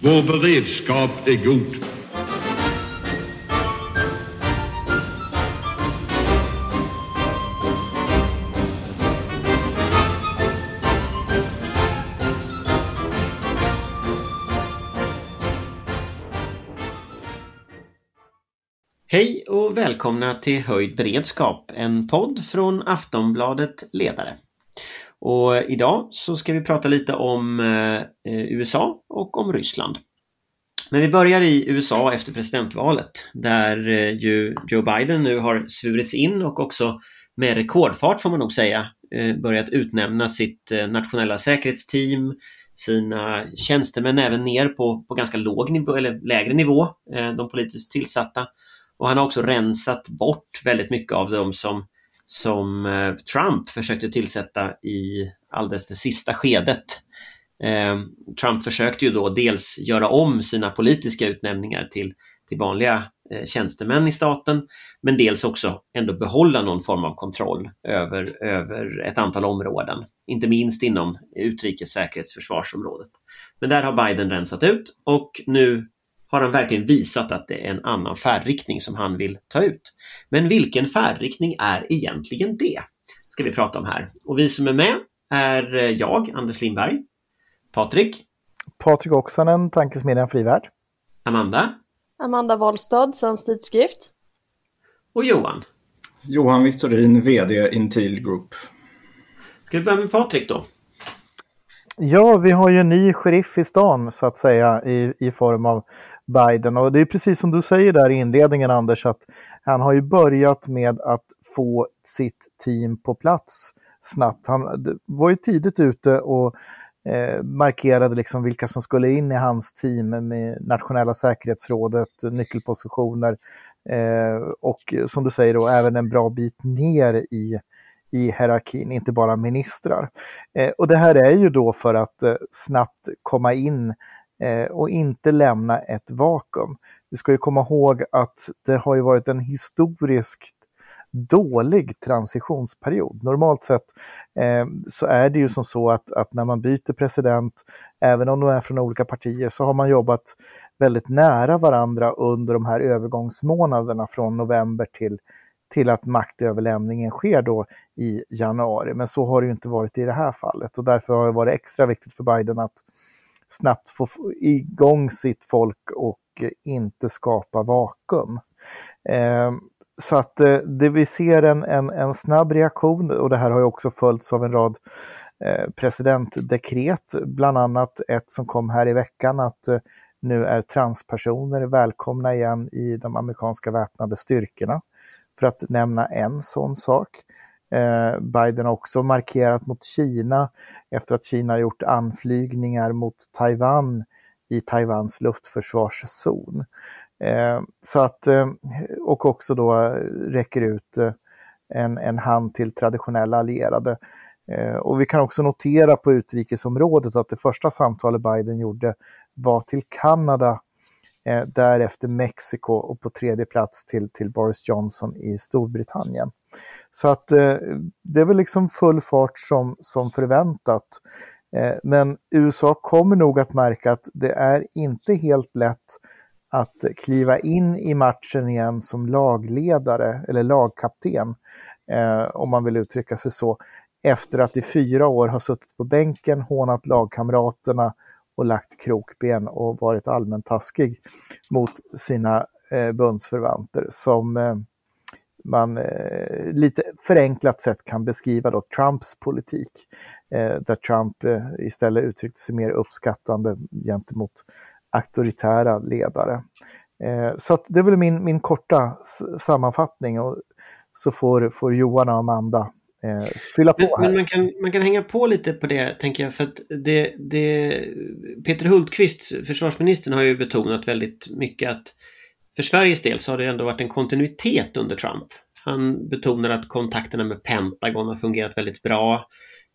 Vår beredskap är god. Hej och välkomna till Höjd beredskap, en podd från Aftonbladet Ledare. Och idag så ska vi prata lite om eh, eh, USA och om Ryssland. Men vi börjar i USA efter presidentvalet där eh, ju Joe Biden nu har svurits in och också med rekordfart får man nog säga börjat utnämna sitt nationella säkerhetsteam, sina tjänstemän även ner på, på ganska låg nivå eller lägre nivå, de politiskt tillsatta. Och han har också rensat bort väldigt mycket av de som, som eh, Trump försökte tillsätta i alldeles det sista skedet. Eh, Trump försökte ju då dels göra om sina politiska utnämningar till, till vanliga eh, tjänstemän i staten men dels också ändå behålla någon form av kontroll över, över ett antal områden. Inte minst inom utrikes säkerhets försvarsområdet. Men där har Biden rensat ut och nu har han verkligen visat att det är en annan färdriktning som han vill ta ut. Men vilken färdriktning är egentligen det? Ska vi prata om här. Och vi som är med är jag, Anders Lindberg, Patrik, Patrik Oksanen, Tankesmedjan Frivärd. Amanda Amanda Wollstad, Svensk Tidskrift. och Johan. Johan Victorin, VD Intil Group. Ska vi börja med Patrik då? Ja, vi har ju en ny sheriff i stan så att säga i, i form av Biden. Och det är precis som du säger där i inledningen Anders, att han har ju börjat med att få sitt team på plats snabbt. Han var ju tidigt ute och eh, markerade liksom vilka som skulle in i hans team med nationella säkerhetsrådet, nyckelpositioner eh, och som du säger då även en bra bit ner i i hierarkin, inte bara ministrar. Eh, och det här är ju då för att eh, snabbt komma in Eh, och inte lämna ett vakuum. Vi ska ju komma ihåg att det har ju varit en historiskt dålig transitionsperiod. Normalt sett eh, så är det ju som så att, att när man byter president, även om de är från olika partier, så har man jobbat väldigt nära varandra under de här övergångsmånaderna från november till, till att maktöverlämningen sker då i januari. Men så har det ju inte varit i det här fallet och därför har det varit extra viktigt för Biden att snabbt få igång sitt folk och eh, inte skapa vakuum. Eh, så att eh, det vi ser en, en, en snabb reaktion och det här har ju också följts av en rad eh, presidentdekret, bland annat ett som kom här i veckan att eh, nu är transpersoner välkomna igen i de amerikanska väpnade styrkorna. För att nämna en sån sak. Eh, Biden har också markerat mot Kina efter att Kina har gjort anflygningar mot Taiwan i Taiwans luftförsvarszon. Eh, så att, eh, och också då räcker ut eh, en, en hand till traditionella allierade. Eh, och vi kan också notera på utrikesområdet att det första samtalet Biden gjorde var till Kanada, eh, därefter Mexiko och på tredje plats till, till Boris Johnson i Storbritannien. Så att eh, det är väl liksom full fart som, som förväntat. Eh, men USA kommer nog att märka att det är inte helt lätt att kliva in i matchen igen som lagledare eller lagkapten, eh, om man vill uttrycka sig så, efter att i fyra år ha suttit på bänken, hånat lagkamraterna och lagt krokben och varit allmänt taskig mot sina eh, bundsförvanter som eh, man eh, lite förenklat sätt kan beskriva då Trumps politik. Eh, där Trump eh, istället uttryckte sig mer uppskattande gentemot auktoritära ledare. Eh, så det är väl min, min korta sammanfattning och så får, får Johan och Amanda eh, fylla Men, på men här. man, kan, man kan hänga på lite på det tänker jag för att det, det, Peter Hultqvist, försvarsministern, har ju betonat väldigt mycket att för Sveriges del så har det ändå varit en kontinuitet under Trump. Han betonar att kontakterna med Pentagon har fungerat väldigt bra.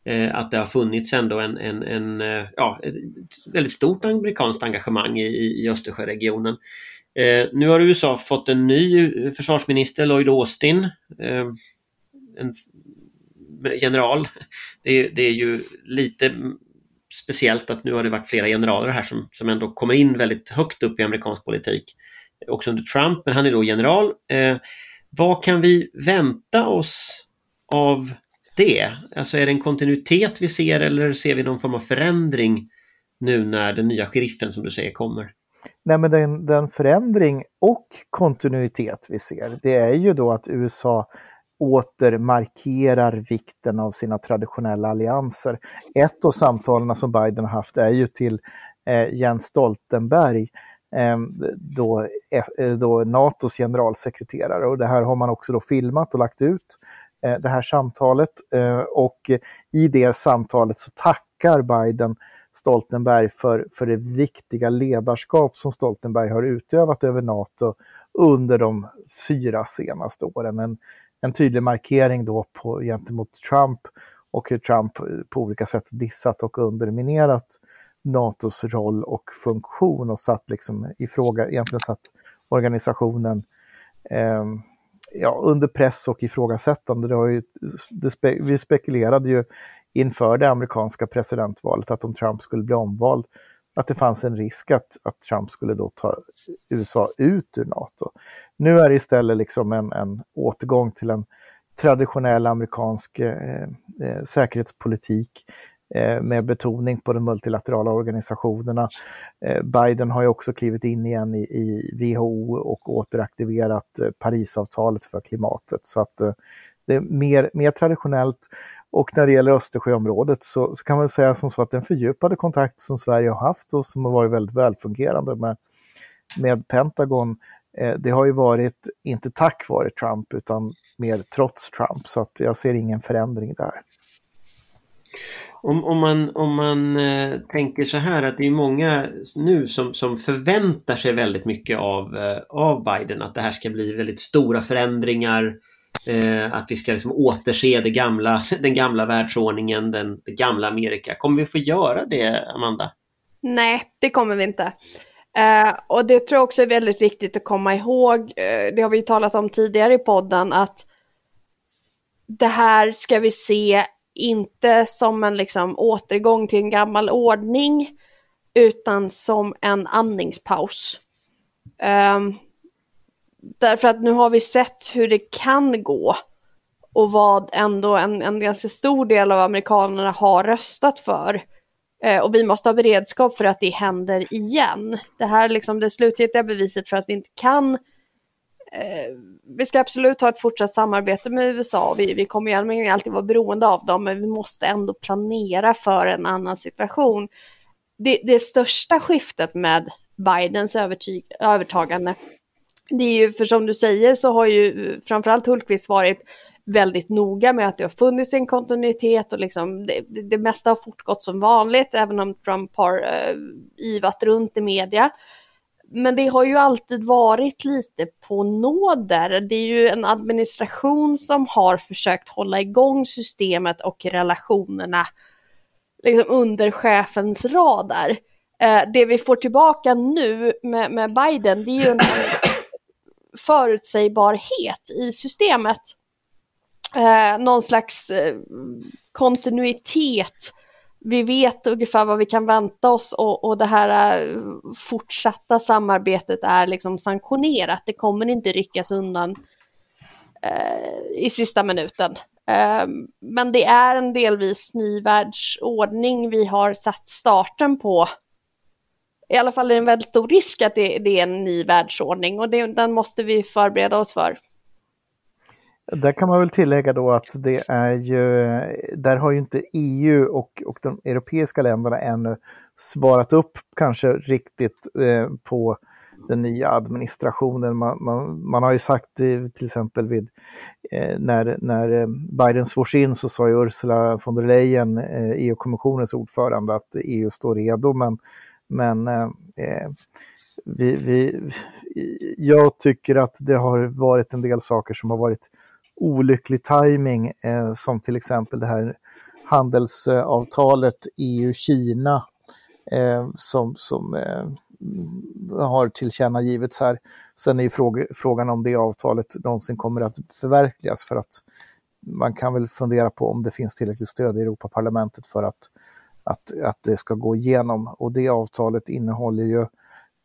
Eh, att det har funnits ändå en, en, en, eh, ja, ett väldigt stort amerikanskt engagemang i, i Östersjöregionen. Eh, nu har USA fått en ny eh, försvarsminister, Lloyd Austin. Eh, en general. Det är, det är ju lite speciellt att nu har det varit flera generaler här som, som ändå kommer in väldigt högt upp i amerikansk politik. Också under Trump, men han är då general. Vad kan vi vänta oss av det? Alltså är det en kontinuitet vi ser eller ser vi någon form av förändring nu när den nya sheriffen som du säger kommer? Nej, men den, den förändring och kontinuitet vi ser, det är ju då att USA åter markerar vikten av sina traditionella allianser. Ett av samtalen som Biden har haft är ju till eh, Jens Stoltenberg, eh, Ehm, då, eh, då NATOs generalsekreterare. Och det här har man också då filmat och lagt ut, eh, det här samtalet. Ehm, och i det samtalet så tackar Biden Stoltenberg för, för det viktiga ledarskap som Stoltenberg har utövat över NATO under de fyra senaste åren. En, en tydlig markering då på, gentemot Trump och hur Trump eh, på olika sätt dissat och underminerat NATOs roll och funktion och satt liksom i fråga, egentligen satt organisationen eh, ja, under press och ifrågasättande. Det har ju, det spe, vi spekulerade ju inför det amerikanska presidentvalet att om Trump skulle bli omvald, att det fanns en risk att, att Trump skulle då ta USA ut ur NATO. Nu är det istället liksom en, en återgång till en traditionell amerikansk eh, eh, säkerhetspolitik Eh, med betoning på de multilaterala organisationerna. Eh, Biden har ju också klivit in igen i, i WHO och återaktiverat eh, Parisavtalet för klimatet. Så att det är mer, mer traditionellt och när det gäller Östersjöområdet så, så, kan man säga som så att den fördjupade kontakt som Sverige har haft och som har varit väldigt välfungerande med, med Pentagon, eh, det har ju varit inte tack vare Trump utan mer trots Trump. Så att jag ser ingen förändring där. Om, om man, om man eh, tänker så här att det är många nu som, som förväntar sig väldigt mycket av, eh, av Biden, att det här ska bli väldigt stora förändringar Eh, att vi ska liksom återse det gamla, den gamla världsordningen, den, det gamla Amerika. Kommer vi få göra det, Amanda? Nej, det kommer vi inte. Eh, och det tror jag också är väldigt viktigt att komma ihåg. Eh, det har vi ju talat om tidigare i podden att det här ska vi se inte som en liksom återgång till en gammal ordning utan som en andningspaus. Um, Därför att nu har vi sett hur det kan gå och vad ändå en, en ganska stor del av amerikanerna har röstat för. Eh, och vi måste ha beredskap för att det händer igen. Det här är liksom det slutgiltiga beviset för att vi inte kan eh, Eh, vi ska absolut ha ett fortsatt samarbete med USA. Vi, vi kommer ju alltid vara beroende av dem, men vi måste ändå planera för en annan situation. Det, det största skiftet med Bidens övertagande det är ju, för som du säger så har ju framförallt Hultqvist varit väldigt noga med att det har funnits en kontinuitet och liksom det, det mesta har fortgått som vanligt, även om Trump har eh, yvat runt i media. Men det har ju alltid varit lite på nåder. Det är ju en administration som har försökt hålla igång systemet och relationerna liksom under chefens radar. Uh, det vi får tillbaka nu med, med Biden, det är ju en förutsägbarhet i systemet. Eh, någon slags eh, kontinuitet. Vi vet ungefär vad vi kan vänta oss och, och det här eh, fortsatta samarbetet är liksom sanktionerat. Det kommer inte ryckas undan eh, i sista minuten. Eh, men det är en delvis ny världsordning vi har satt starten på i alla fall är det en väldigt stor risk att det, det är en ny världsordning och det, den måste vi förbereda oss för. Där kan man väl tillägga då att det är ju, där har ju inte EU och, och de europeiska länderna ännu svarat upp kanske riktigt eh, på den nya administrationen. Man, man, man har ju sagt till exempel vid, eh, när, när eh, Biden svors in så sa ju Ursula von der Leyen, eh, EU-kommissionens ordförande, att EU står redo. Men men eh, eh, vi, vi, jag tycker att det har varit en del saker som har varit olycklig timing eh, som till exempel det här handelsavtalet EU-Kina eh, som, som eh, har tillkännagivits här. Sen är ju fråga, frågan om det avtalet någonsin kommer att förverkligas för att man kan väl fundera på om det finns tillräckligt stöd i Europaparlamentet för att att, att det ska gå igenom. Och det avtalet innehåller ju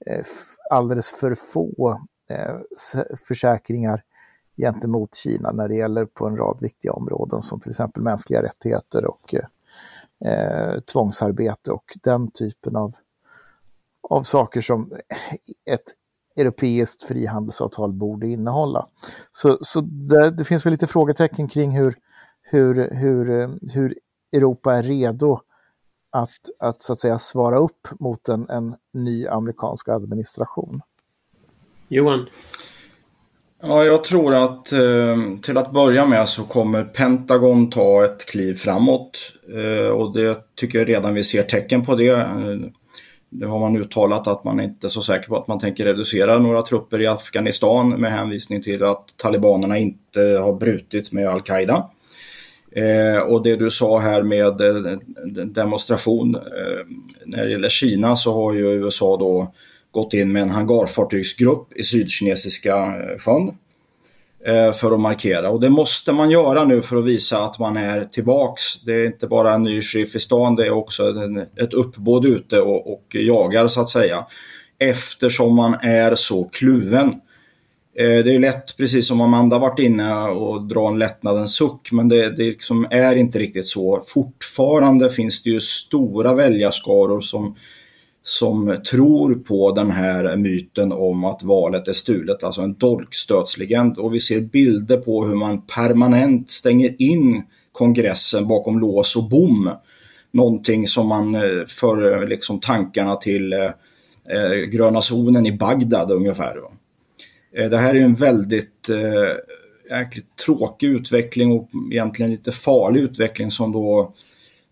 eh, alldeles för få eh, försäkringar gentemot Kina när det gäller på en rad viktiga områden som till exempel mänskliga rättigheter och eh, eh, tvångsarbete och den typen av, av saker som ett europeiskt frihandelsavtal borde innehålla. Så, så det, det finns väl lite frågetecken kring hur, hur, hur, hur Europa är redo att, att så att säga svara upp mot en, en ny amerikansk administration. Johan? Ja, jag tror att eh, till att börja med så kommer Pentagon ta ett kliv framåt. Eh, och det tycker jag redan vi ser tecken på det. Eh, nu har man uttalat att man inte är så säker på att man tänker reducera några trupper i Afghanistan med hänvisning till att talibanerna inte har brutit med al-Qaida. Eh, och det du sa här med eh, demonstration. Eh, när det gäller Kina så har ju USA då gått in med en hangarfartygsgrupp i Sydkinesiska eh, sjön eh, för att markera. Och det måste man göra nu för att visa att man är tillbaks. Det är inte bara en ny sheriff i stan, det är också ett uppbåd ute och, och jagar så att säga. Eftersom man är så kluven. Eh, det är lätt, precis som Amanda varit inne och dra en lättnadens suck, men det, det liksom är inte riktigt så. Fortfarande finns det ju stora väljarskaror som, som tror på den här myten om att valet är stulet, alltså en dolkstötslegend. Och vi ser bilder på hur man permanent stänger in kongressen bakom lås och bom. Någonting som man eh, för eh, liksom tankarna till eh, eh, gröna zonen i Bagdad ungefär. Eh, det här är en väldigt eh, jäkligt tråkig utveckling och egentligen lite farlig utveckling som då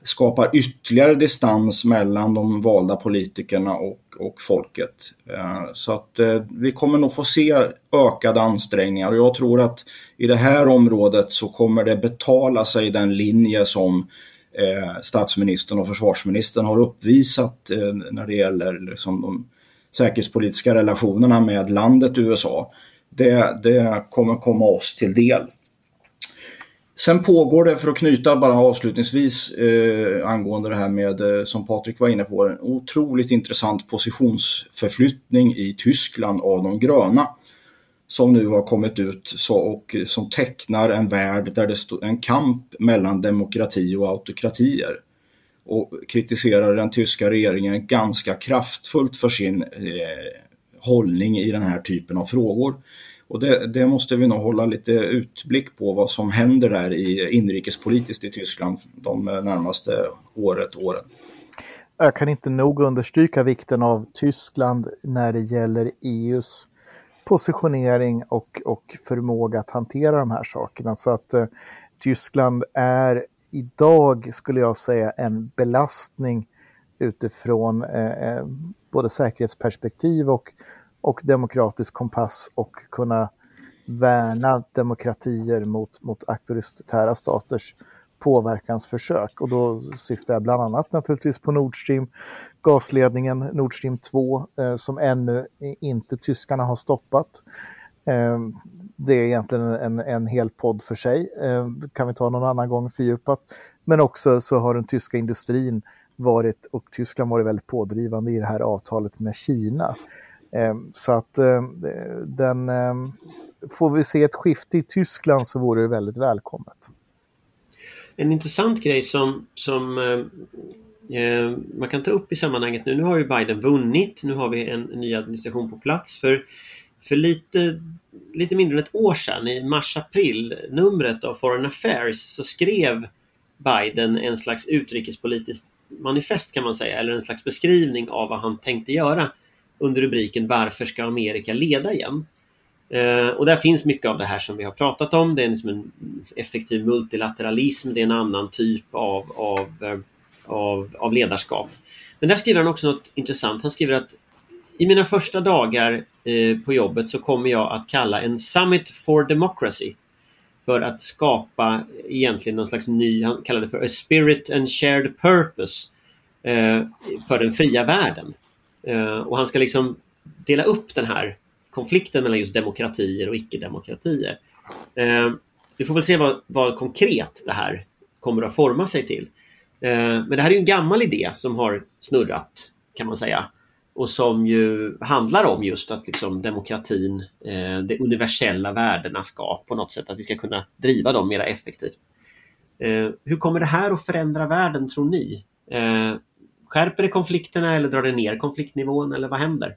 skapar ytterligare distans mellan de valda politikerna och, och folket. Eh, så att eh, vi kommer nog få se ökade ansträngningar och jag tror att i det här området så kommer det betala sig den linje som eh, statsministern och försvarsministern har uppvisat när det gäller liksom, de säkerhetspolitiska relationerna med landet USA. Det, det kommer komma oss till del. Sen pågår det, för att knyta bara avslutningsvis eh, angående det här med, eh, som Patrik var inne på, en otroligt intressant positionsförflyttning i Tyskland av de gröna. Som nu har kommit ut så, och eh, som tecknar en värld där det står en kamp mellan demokrati och autokratier och kritiserar den tyska regeringen ganska kraftfullt för sin eh, hållning i den här typen av frågor. Och det, det, måste vi nog hålla lite utblick på vad som händer där i inrikespolitiskt i Tyskland de närmaste året, åren. Jag kan inte nog understryka vikten av Tyskland när det gäller EUs positionering och, och förmåga att hantera de här sakerna. Så att eh, Tyskland är idag, skulle jag säga, en belastning utifrån eh, eh både säkerhetsperspektiv och, och demokratisk kompass och kunna värna demokratier mot, mot auktoritära staters påverkansförsök. Och då syftar jag bland annat naturligtvis på Nord Stream, gasledningen Nord Stream 2 eh, som ännu inte tyskarna har stoppat. Eh, det är egentligen en, en hel podd för sig, eh, kan vi ta någon annan gång fördjupat. Men också så har den tyska industrin varit och Tyskland varit väldigt pådrivande i det här avtalet med Kina. Ehm, så att ehm, den, ehm, får vi se ett skifte i Tyskland så vore det väldigt välkommet. En intressant grej som, som eh, man kan ta upp i sammanhanget nu, nu har ju Biden vunnit, nu har vi en, en ny administration på plats. För, för lite lite mindre än ett år sedan, i mars-april, numret av Foreign Affairs, så skrev Biden en slags utrikespolitiskt manifest kan man säga, eller en slags beskrivning av vad han tänkte göra under rubriken Varför ska Amerika leda igen? Eh, och där finns mycket av det här som vi har pratat om. Det är liksom en effektiv multilateralism, det är en annan typ av, av, eh, av, av ledarskap. Men där skriver han också något intressant. Han skriver att i mina första dagar eh, på jobbet så kommer jag att kalla en Summit for Democracy för att skapa egentligen någon slags ny, han kallar det för A Spirit and Shared Purpose eh, för den fria världen. Eh, och han ska liksom dela upp den här konflikten mellan just demokratier och icke-demokratier. Eh, vi får väl se vad, vad konkret det här kommer att forma sig till. Eh, men det här är ju en gammal idé som har snurrat kan man säga och som ju handlar om just att liksom demokratin, eh, de universella värdena ska på något sätt, att vi ska kunna driva dem mer effektivt. Eh, hur kommer det här att förändra världen tror ni? Eh, skärper det konflikterna eller drar det ner konfliktnivån eller vad händer?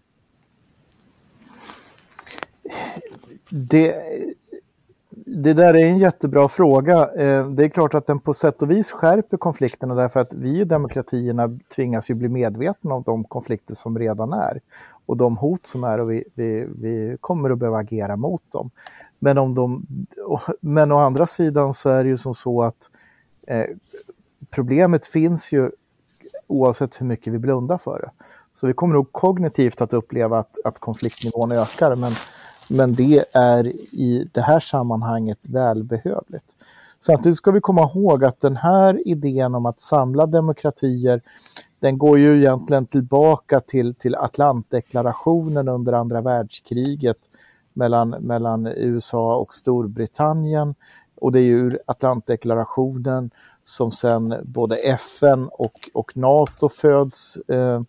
Det, det där är en jättebra fråga. Eh, det är klart att den på sätt och vis skärper konflikterna därför att vi i demokratierna tvingas ju bli medvetna om de konflikter som redan är och de hot som är och vi, vi, vi kommer att behöva agera mot dem. Men, om de, men å andra sidan så är det ju som så att eh, problemet finns ju oavsett hur mycket vi blundar för det. Så vi kommer nog kognitivt att uppleva att, att konfliktnivån ökar men men det är i det här sammanhanget välbehövligt. Samtidigt ska vi komma ihåg att den här idén om att samla demokratier den går ju egentligen tillbaka till, till Atlantdeklarationen under andra världskriget mellan, mellan USA och Storbritannien. Och det är ju ur Atlantdeklarationen som sen både FN och, och NATO föds. Eh,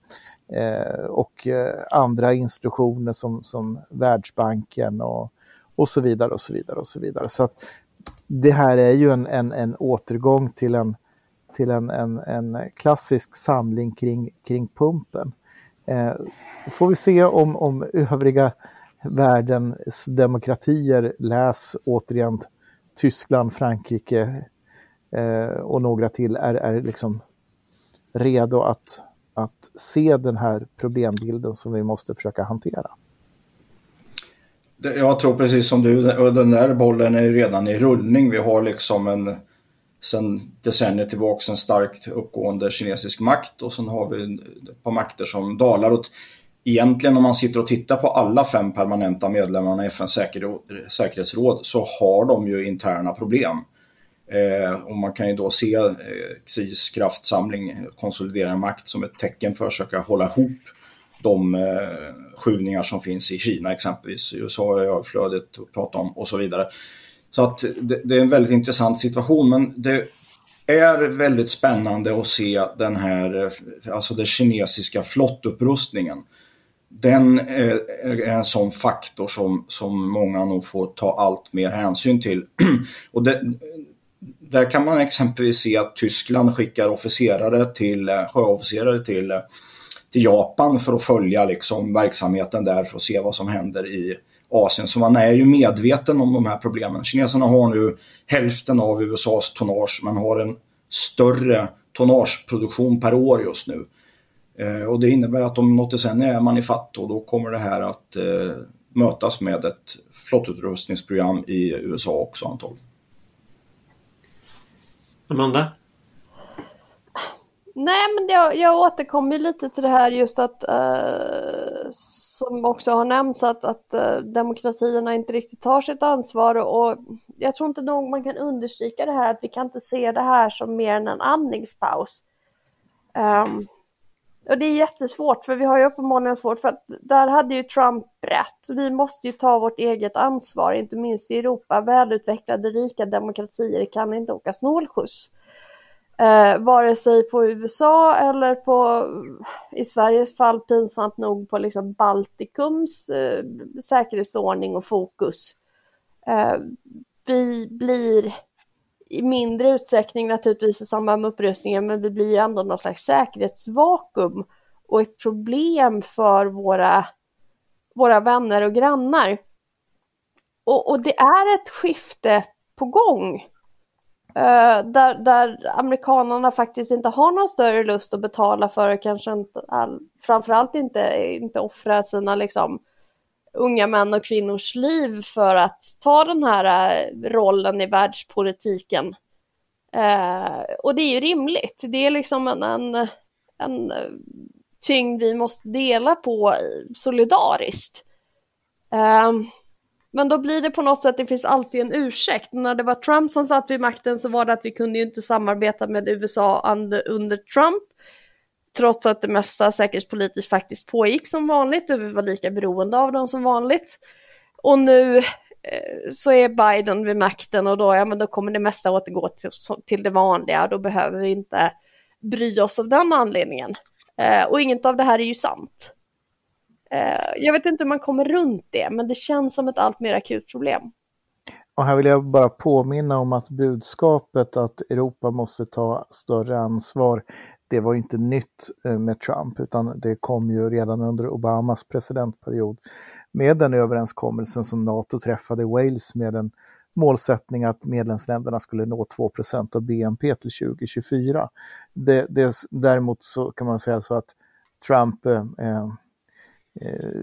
eh, och eh, andra institutioner som, som Världsbanken och, och så vidare och så vidare och så vidare. Så att det här är ju en, en, en återgång till en, till en, en, en klassisk samling kring, kring pumpen. Eh, får vi se om, om övriga världens demokratier, läs återigen Tyskland, Frankrike Eh, och några till, är, är liksom redo att att se den här problembilden som vi måste försöka hantera. Jag tror precis som du, den där bollen är redan i rullning. Vi har liksom en sen decennier tillbaka en starkt uppgående kinesisk makt och sen har vi ett par makter som dalar. Och egentligen om man sitter och tittar på alla fem permanenta medlemmarna i FNs säkerhetsråd så har de ju interna problem. Eh, och man kan ju då se eh, Xis kraftsamling, konsolidera makt som ett tecken för att försöka hålla ihop de eh, skjutningar som finns i Kina exempelvis. USA är överflödet att prata om och så vidare. Så att det, det, är en väldigt intressant situation men det är väldigt spännande att se den här, eh, alltså den kinesiska flottupprustningen. Den eh, är en sån faktor som, som många nog får ta allt mer hänsyn till. och det, där kan man exempelvis se att Tyskland skickar officerare till, eh, sjöofficerare till, eh, till Japan för att följa liksom verksamheten där för att se vad som händer i Asien. Så man är ju medveten om de här problemen. Kineserna har nu hälften av USAs tonnage men har en större tonnageproduktion per år just nu. Eh, och det innebär att om något decennium är man i fatt och då kommer det här att eh, mötas med ett flottutrustningsprogram i USA också antagligen. Amanda? Nej, men jag, jag återkommer lite till det här just att, uh, som också har nämnts, att, att uh, demokratierna inte riktigt tar sitt ansvar och, jag tror inte nog man kan understryka det här att vi kan inte se det här som mer än en andningspaus. Um, och det är jättesvårt, för vi har ju uppenbarligen svårt, för att där hade ju Trump rätt. Vi måste ju ta vårt eget ansvar, inte minst i Europa. Välutvecklade, rika demokratier kan inte åka snålskjuts. Eh, vare sig på USA eller på, i Sveriges fall pinsamt nog, på liksom Baltikums eh, säkerhetsordning och fokus. Eh, vi blir i mindre utsträckning naturligtvis i samband med upprustningen, men vi blir ändå någon slags säkerhetsvakuum och ett problem för våra, våra vänner och grannar. Och, och det är ett skifte på gång. Uh, där, där amerikanerna faktiskt inte har någon större lust att betala för kanske inte all, framförallt inte, inte offra sina liksom, unga män och kvinnors liv för att ta den här eh, rollen i världspolitiken. Eh, och det är ju rimligt. Det är liksom en, en, en eh, tyngd vi måste dela på solidariskt. Eh, men då blir det på något sätt, det finns alltid en ursäkt. När det var Trump som satt vid makten så var det att vi kunde ju inte samarbeta med USA under Trump trots att det mesta säkerhetspolitiskt faktiskt pågick som vanligt och vi var lika beroende av dem som vanligt. Och nu eh, så är Biden vid makten och då, ja, men då kommer det mesta återgå till, till det vanliga. Då behöver vi inte bry oss av den anledningen. Eh, och inget av det här är ju sant. Eh, jag vet inte hur man kommer runt det, men det känns som ett allt mer akut problem. Och här vill jag bara påminna om att budskapet att Europa måste ta större ansvar, det var inte nytt eh, med Trump, utan det kom ju redan under Obamas presidentperiod med den överenskommelsen som NATO träffade i Wales med en målsättning att medlemsländerna skulle nå 2% av BNP till 2024. Det, det, däremot så kan man säga så att Trump eh, eh,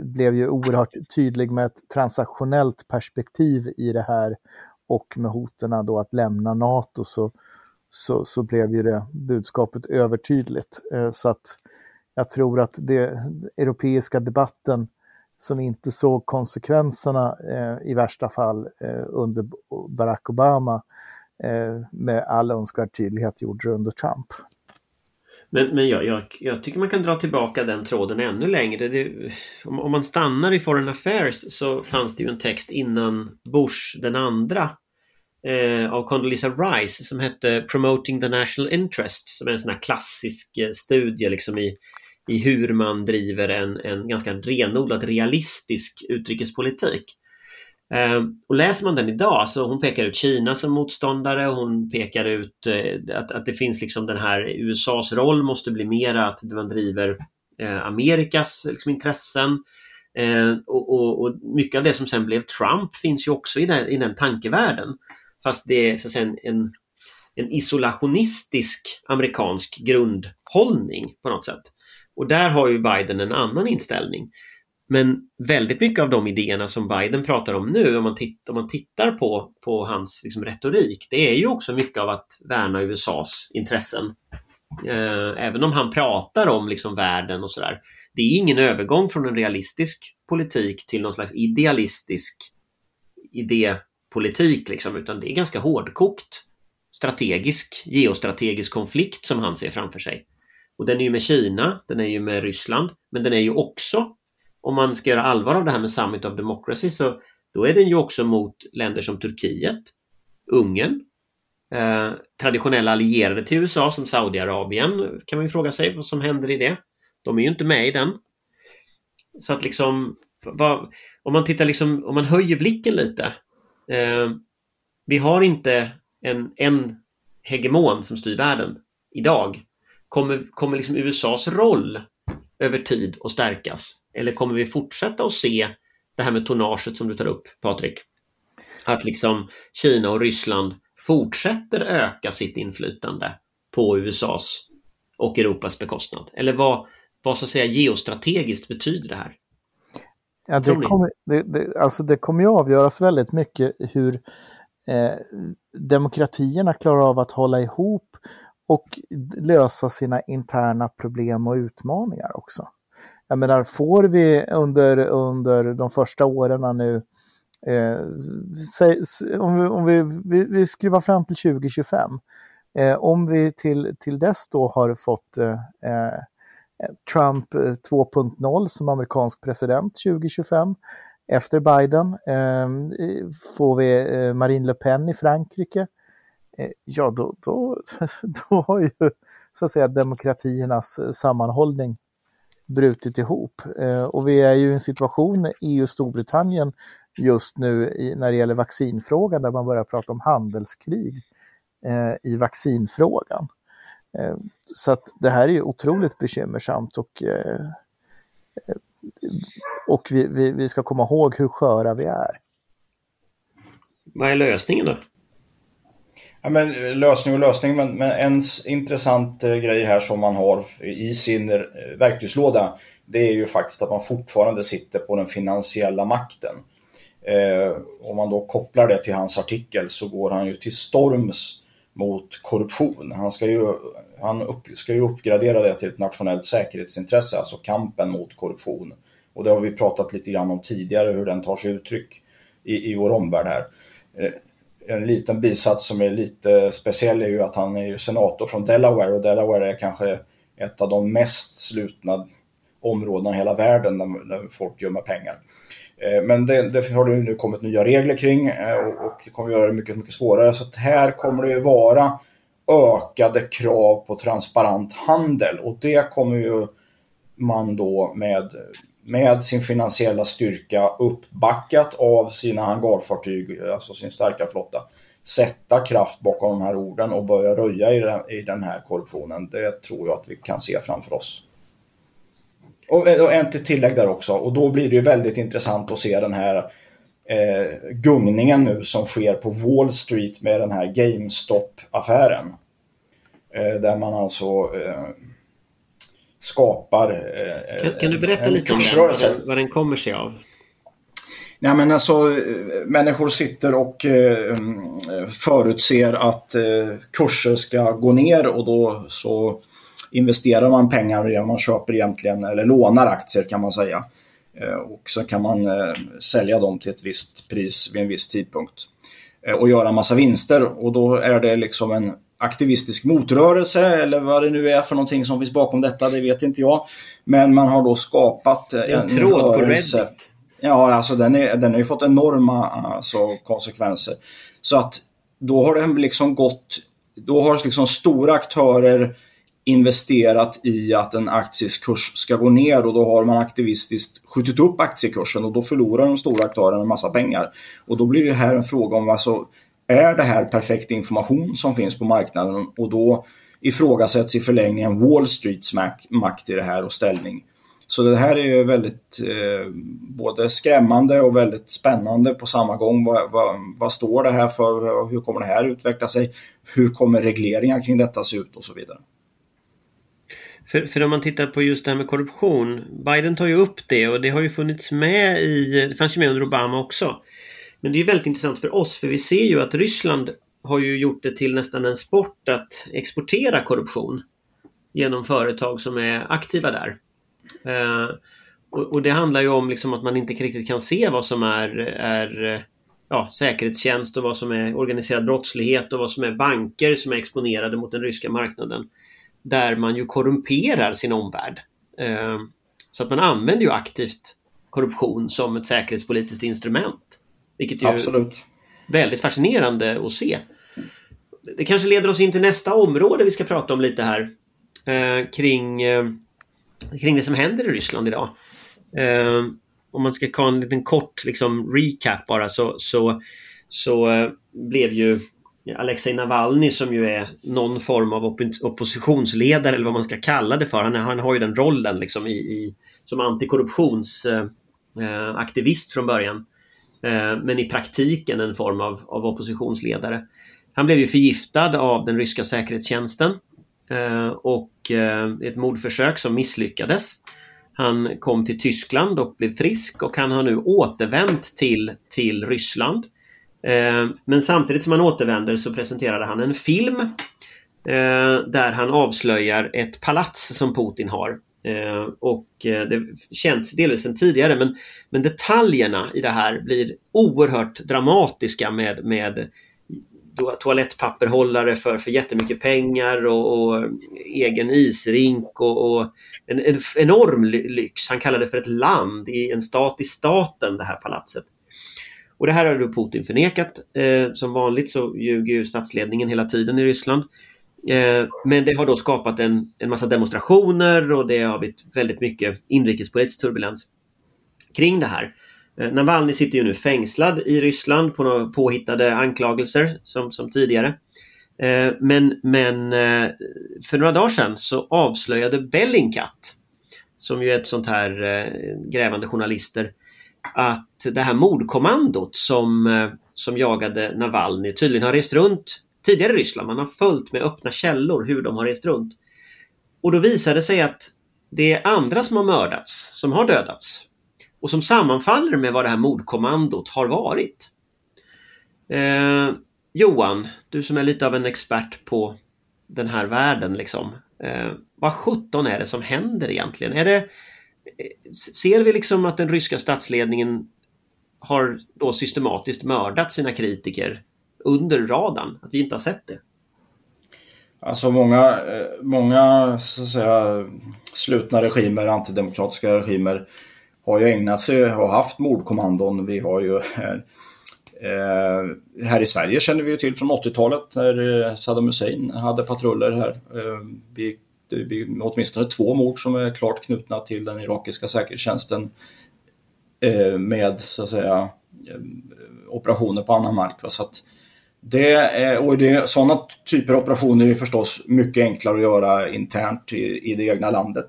blev ju oerhört tydlig med ett transaktionellt perspektiv i det här och med hoten då att lämna NATO så, så, så blev ju det budskapet övertydligt. Eh, så att jag tror att det, europeiska debatten som inte såg konsekvenserna eh, i värsta fall eh, under Barack Obama eh, med all önskvärd tydlighet gjorde det under Trump. Men, men jag, jag, jag, tycker man kan dra tillbaka den tråden ännu längre. Det, om, om, man stannar i Foreign Affairs så fanns det ju en text innan Bush den andra eh, av Condoleezza Rice som hette Promoting the National Interest som är en sån här klassisk eh, studie liksom i i hur man driver en, en ganska renodlat realistisk utrikespolitik. Eh, och läser man den idag så hon pekar ut Kina som motståndare och hon pekar ut eh, att, att det finns liksom den här USAs roll måste bli mera att man driver eh, Amerikas liksom, intressen. Eh, och, och, och, mycket av det som sen blev Trump finns ju också i den, i den tankevärlden. Fast det är så att säga, en, en, isolationistisk amerikansk grundhållning på något sätt. Och där har ju Biden en annan inställning. Men väldigt mycket av de idéerna som Biden pratar om nu, om man, titt, om man tittar på, på hans liksom, retorik, det är ju också mycket av att värna USAs intressen. Eh, även om han pratar om liksom, världen och sådär. Det är ingen övergång från en realistisk politik till någon slags idealistisk idé politik liksom, utan det är ganska hårdkokt strategisk, geostrategisk konflikt som han ser framför sig. Och den är ju med Kina, den är ju med Ryssland, men den är ju också, om man ska göra allvar av det här med Summit of Democracy, så då är den ju också mot länder som Turkiet, Ungern, eh, traditionella allierade till USA som Saudiarabien kan man ju fråga sig vad som händer i det. De är ju inte med i den. Så att liksom, vad, om man tittar liksom, om man höjer blicken lite. Eh, vi har inte en, en hegemon som styr världen idag. Kommer, kommer liksom USAs roll över tid att stärkas? Eller kommer vi fortsätta att se det här med tonnaget som du tar upp, Patrik? Att liksom Kina och Ryssland fortsätter öka sitt inflytande på USAs och Europas bekostnad? Eller vad, vad så att säga geostrategiskt betyder det här? Ja, det, kommer, det, det, alltså det kommer ju avgöras väldigt mycket hur eh, demokratierna klarar av att hålla ihop och lösa sina interna problem och utmaningar också. Jag menar, får vi under, under de första åren nu, eh, om, vi, om vi, vi, vi skruvar fram till 2025, eh, om vi till, till dess då har fått eh, eh Eh, Trump eh, 2.0 som amerikansk president 2025, efter Biden ehm, får vi eh, Marine Le Pen i Frankrike, ja då, då, då har ju så att säga demokratiernas sammanhållning brutit ihop. Och vi är ju i en situation, EU och Storbritannien, just nu när det gäller vaccinfrågan där man börjar prata om handelskrig i vaccinfrågan. Eh, så att det här är ju otroligt bekymmersamt och, eh, och vi, vi, vi ska komma ihåg hur sköra vi är. Vad är lösningen då? Ja, men eh, lösning och lösning, men, men en intressant eh, grej här som man har i sin eh, verktygslåda, det är ju faktiskt att man fortfarande sitter på den finansiella makten. Eh, om man då kopplar det till hans artikel så går han ju till storms mot korruption. Han ska ju, han upp, ska ju uppgradera det till ett nationellt säkerhetsintresse, alltså kampen mot korruption. Och det har vi pratat lite grann om tidigare, hur den tar sig uttryck i, i vår omvärld här. Eh, en liten bisats som är lite speciell är ju att han är ju senator från Delaware och Delaware är kanske ett av de mest slutna områdena i hela världen där, där folk gömmer pengar. Eh, men det, det, har det nu kommit nya regler kring eh, och, och det kommer göra det mycket, mycket svårare. Så här kommer det ju vara ökade krav på transparent handel och det kommer ju man då med, med sin finansiella styrka uppbackat av sina hangarfartyg, alltså sin starka flotta, sätta kraft bakom de här orden och börja röja i den här korruptionen. Det tror jag att vi kan se framför oss. Och, och en till tillägg där också och då blir det ju väldigt intressant att se den här eh, gungningen nu som sker på Wall Street med den här GameStop-affären. Eh, där man alltså eh, skapar... Eh, kan, kan, du berätta lite om den, vad den, vad den kommer sig av? Nej, men alltså, människor sitter och eh, förutser att eh, kurser ska gå ner och då så investerar man pengar i man köper egentligen, eller lånar aktier kan man säga. Eh, och så kan man eh, sälja dem till ett visst pris vid en viss tidpunkt. Eh, och göra massa vinster och då är det liksom en aktivistisk motrörelse eller vad det nu är för någonting som finns bakom detta, det vet inte jag. Men man har då skapat en, en tråd på Reddit. Ja, alltså den, är, den har ju fått enorma alltså, konsekvenser. Så att då har den liksom gått, då har liksom stora aktörer investerat i att en akties kurs ska gå ner och då har man aktivistiskt skjutit upp aktiekursen och då förlorar de stora aktörerna en massa pengar. Och då blir det här en fråga om alltså, är det här perfekt information som finns på marknaden och då ifrågasätts i förlängningen Wall Streets makt i det här och ställning. Så det här är väldigt eh, både skrämmande och väldigt spännande på samma gång. Vad, vad, vad, står det här för? Hur kommer det här utveckla sig? Hur kommer regleringar kring detta se ut och så vidare? För, för om man tittar på just det här med korruption. Biden tar ju upp det och det har ju funnits med i, det fanns ju med under Obama också. Men det är väldigt intressant för oss för vi ser ju att Ryssland har ju gjort det till nästan en sport att exportera korruption. Genom företag som är aktiva där. Eh, och, och, det handlar ju om liksom att man inte riktigt kan se vad som är, är ja, säkerhetstjänst och vad som är organiserad brottslighet och vad som är banker som är exponerade mot den ryska marknaden där man ju korrumperar sin omvärld. Eh, så att man använder ju aktivt korruption som ett säkerhetspolitiskt instrument. Vilket är Absolut. väldigt fascinerande att se. Det kanske leder oss in till nästa område vi ska prata om lite här. Eh, kring, eh, kring det som händer i Ryssland idag. Eh, om man ska ta en liten kort liksom, recap bara så, så, så eh, blev ju Alexej Navalny som ju är någon form av opp oppositionsledare eller vad man ska kalla det för. Han, han har ju den rollen liksom i, i som antikorruptionsaktivist eh, eh från början. Eh, men i praktiken en form av, av oppositionsledare. Han blev ju förgiftad av den ryska säkerhetstjänsten eh, och eh, ett mordförsök som misslyckades. Han kom till Tyskland och blev frisk och han har nu återvänt till, till Ryssland Eh, men samtidigt som han återvänder så presenterade han en film eh, där han avslöjar ett palats som Putin har. Eh, och det känns delvis sedan tidigare men, men detaljerna i det här blir oerhört dramatiska med, med toalettpapperhållare för, för jättemycket pengar och, och egen isrink och, och en, en, enorm lyx. Han kallar det för ett land, i en stat i staten det här palatset. Och det här har då Putin förnekat. Eh, som vanligt så ljuger ju statsledningen hela tiden i Ryssland. Eh, men det har då skapat en, en massa demonstrationer och det har blivit väldigt mycket inrikespolitisk turbulens kring det här. Eh, Navalny sitter ju nu fängslad i Ryssland på några påhittade anklagelser som, som tidigare. Eh, men, men eh, för några dagar sedan så avslöjade Bellingcat, som ju är ett sånt här eh, grävande journalister, att det här mordkommandot som, eh, som jagade Navalny tydligen har rest runt tidigare i Ryssland. Man har följt med öppna källor hur de har rest runt. Och då visade det sig att det är andra som har mördats, som har dödats. Och som sammanfaller med vad det här mordkommandot har varit. Eh, Johan, du som är lite av en expert på den här världen liksom. Eh, vad sjutton är det som händer egentligen? Är det, ser vi liksom att den ryska statsledningen har då systematiskt mördat sina kritiker under radarn? Att vi inte har sett det? Alltså många, eh, många så att säga, slutna regimer, antidemokratiska regimer har ju ägnat sig och haft mordkommandon. Vi har ju eh, eh, här i Sverige känner vi ju till från 80-talet när Saddam Hussein hade patruller här. Eh, vi, det blir åtminstone två mord som är klart knutna till den irakiska säkerhetstjänsten eh, med så att säga eh, operationer på annan mark. Va? Så att det är, och det, sådana typer av operationer är förstås mycket enklare att göra internt i, i det egna landet.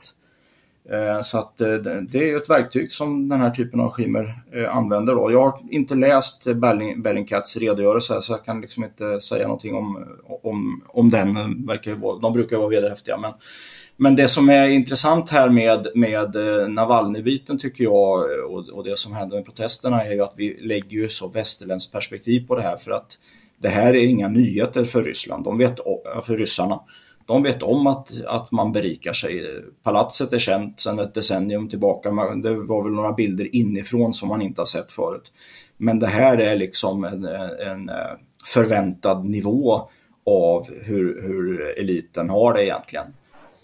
Eh, så att eh, det är ett verktyg som den här typen av regimer eh, använder. Då. Jag har inte läst Bellingcats redogörelse så jag kan liksom inte säga någonting om, om, om den. De brukar vara vederhäftiga. Men, men det som är intressant här med, med Navalny-biten tycker jag och, och det som händer med protesterna är ju att vi lägger ju så västerländskt perspektiv på det här för att det här är inga nyheter för Ryssland, de vet, för ryssarna. De vet om att, att man berikar sig. Palatset är känt sedan ett decennium tillbaka. Det var väl några bilder inifrån som man inte har sett förut. Men det här är liksom en, en eh, förväntad nivå av hur, hur eliten har det egentligen.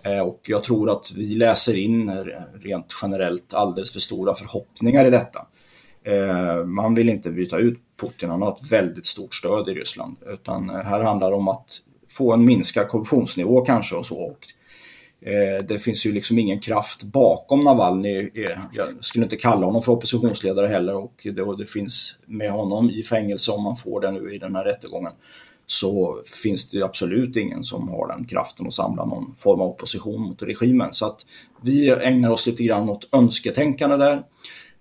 Eh, och jag tror att vi läser in rent generellt alldeles för stora förhoppningar i detta. Eh, man vill inte byta ut Putin, han har ett väldigt stort stöd i Ryssland. Utan här handlar det om att få en minskad korruptionsnivå kanske och så. Och, eh, det finns ju liksom ingen kraft bakom Navalny. Eh, jag skulle inte kalla honom för oppositionsledare heller och det, och det finns med honom i fängelse om man får det nu i den här rättegången så finns det absolut ingen som har den kraften att samla någon form av opposition mot regimen. Så att vi ägnar oss lite grann åt önsketänkande där,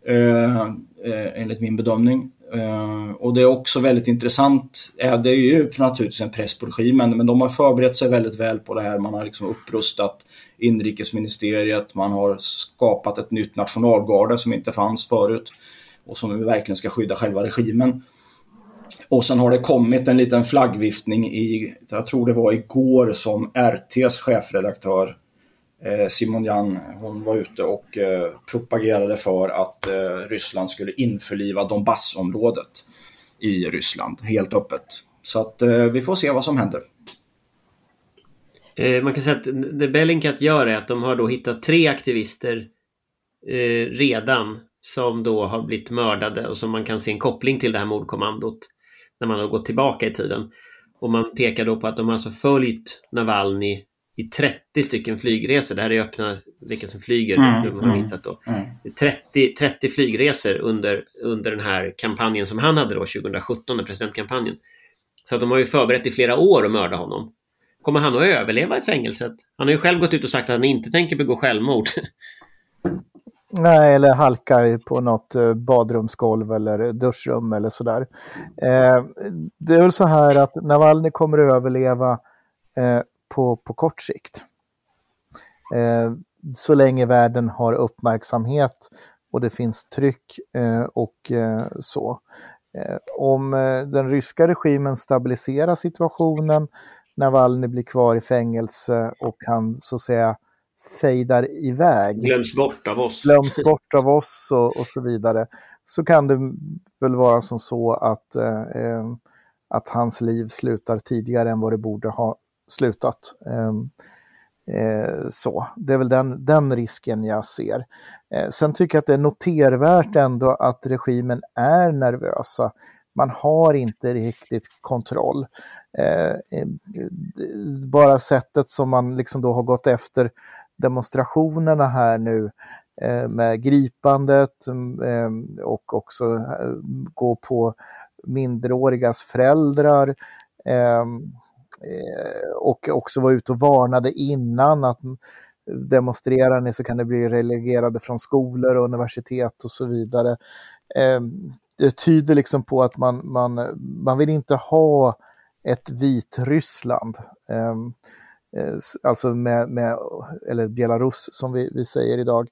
eh, eh, enligt min bedömning. Eh, och det är också väldigt intressant, eh, det är ju naturligtvis en press på regimen, men de har förberett sig väldigt väl på det här. Man har liksom upprustat inrikesministeriet, man har skapat ett nytt nationalgarde som inte fanns förut och som verkligen ska skydda själva regimen. Och sen har det kommit en liten flaggviftning i, jag tror det var igår som RTs chefredaktör Eh, Simon Jan, hon var ute och eh, propagerade för att eh, Ryssland skulle införliva Donbassområdet i Ryssland, helt öppet. Så att eh, vi får se vad som händer. Eh, man kan säga att det Bellingcat gör är att de har då hittat tre aktivister eh, redan som då har blivit mördade och som man kan se en koppling till det här mordkommandot när man har gått tillbaka i tiden. Och man pekar då på att de har alltså följt Navalny i 30 stycken flygresor. Det här är öppna vilka som flyger. Mm, man har mm, hittat då. Mm. 30, 30 flygresor under, under den här kampanjen som han hade då 2017, presidentkampanjen. Så att de har ju förberett i flera år att mörda honom. Kommer han att överleva i fängelset? Han har ju själv gått ut och sagt att han inte tänker begå självmord. Nej, eller halka på något eh, badrumsgolv eller duschrum eller sådär. Eh, det är väl så här att Navalny kommer att överleva eh, på, på kort sikt. Eh, så länge världen har uppmärksamhet och det finns tryck eh, och eh, så. Eh, om eh, den ryska regimen stabiliserar situationen, Navalny blir kvar i fängelse och han så att säga fejdar iväg. Glöms bort av oss. Glöms bort av oss och, och så vidare. Så kan det väl vara som så att, eh, att hans liv slutar tidigare än vad det borde ha slutat. Ehm, eh, så, det är väl den, den risken jag ser. Eh, sen tycker jag att det är notervärt ändå att regimen är nervösa. Man har inte riktigt kontroll. Eh, eh bara sättet som man liksom då har gått efter demonstrationerna här nu eh, med gripandet ehm, och också eh, gå på minderårigas föräldrar. Ehm, Eh, och också var ute och varnade innan att demonstrerar ni så kan det bli relegerade från skolor och universitet och så vidare. Ehm, det tyder liksom på att man, man, man vill inte ha ett Vitryssland. Ehm, eh, alltså med, med, eller Belarus som vi, vi säger idag,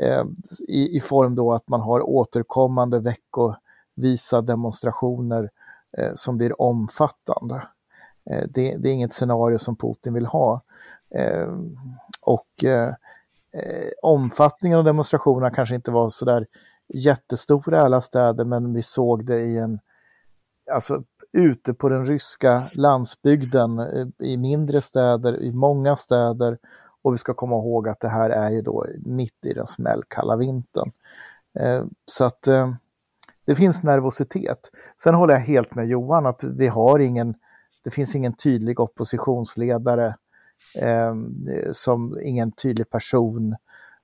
ehm, i, i form då att man har återkommande veckovisa demonstrationer eh, som blir omfattande. Eh, det, det, är inget scenario som Putin vill ha. Eh, och eh, eh, omfattningen av demonstrationerna kanske inte var sådär jättestora i alla städer, men vi såg det i en, alltså ute på den ryska landsbygden, eh, i mindre städer, i många städer. Och vi ska komma ihåg att det här är ju då mitt i den smällkalla vintern. Eh, så att det finns nervositet. Sen håller jag helt med Johan att vi har ingen, det finns ingen tydlig oppositionsledare, eh, som ingen tydlig person.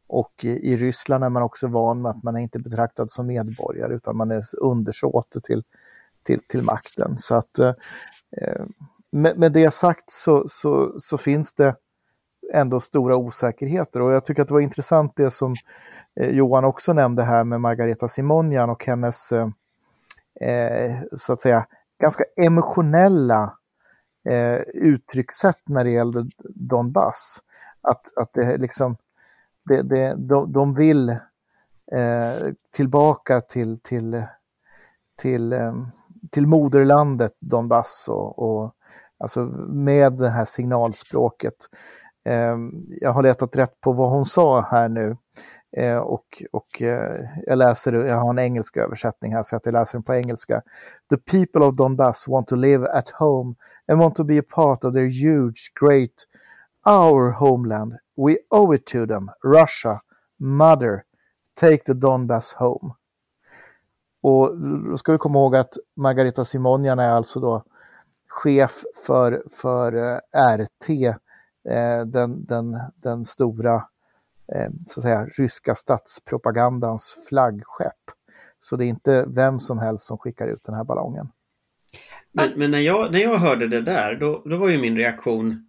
Och i, Ryssland är man också van med att man är inte betraktad som medborgare utan man är undersåte till, till, till makten. Så att eh, ehm, med, med det sagt så, så, så finns det ändå stora osäkerheter och jag tycker att det var intressant det som eh, Johan också nämnde här med Margareta Simonjan och hennes eh, eh, så att säga ganska emotionella eh, uttryckssätt när det gällde Donbass. Att, att det liksom, det, det, de, de vill eh, tillbaka till, till, till, eh, till moderlandet Donbass och, och alltså med det här signalspråket. Eh, jag har letat rätt på vad hon sa här nu. Eh, och, och eh, jag läser, jag har en engelsk översättning här så att jag läser den på engelska. The people of Donbass want to live at home and want to be a part of their huge, great, our homeland. We owe it to them. Russia, mother, take the Donbass home. Och då ska vi komma ihåg att Margareta Simonjan är alltså då chef för, för eh, RT, eh, den, den, den stora eh, så att säga, ryska statspropagandans flaggskepp. Så det är inte vem som helst som skickar ut den här ballongen. Men, men, när, jag, när jag hörde det där, då, då var ju min reaktion